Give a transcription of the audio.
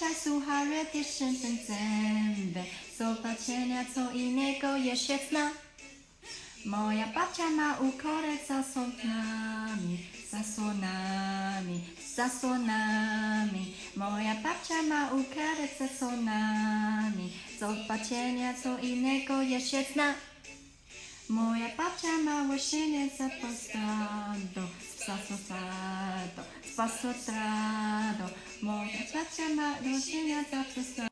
Moja babcia słucha radioszczynne zęby. Zobaczenia co innego jeszcze zna. Moja babcia ma ukorek za zasłonami, zasłonami, zasłonami. Moja babcia ma ukorek za zasłonami. Zobaczenia co innego jeszcze zna. Moja babcia ma łysienie za postrado, z postrado, spassotato, moda facciama, dolcina tappezzata.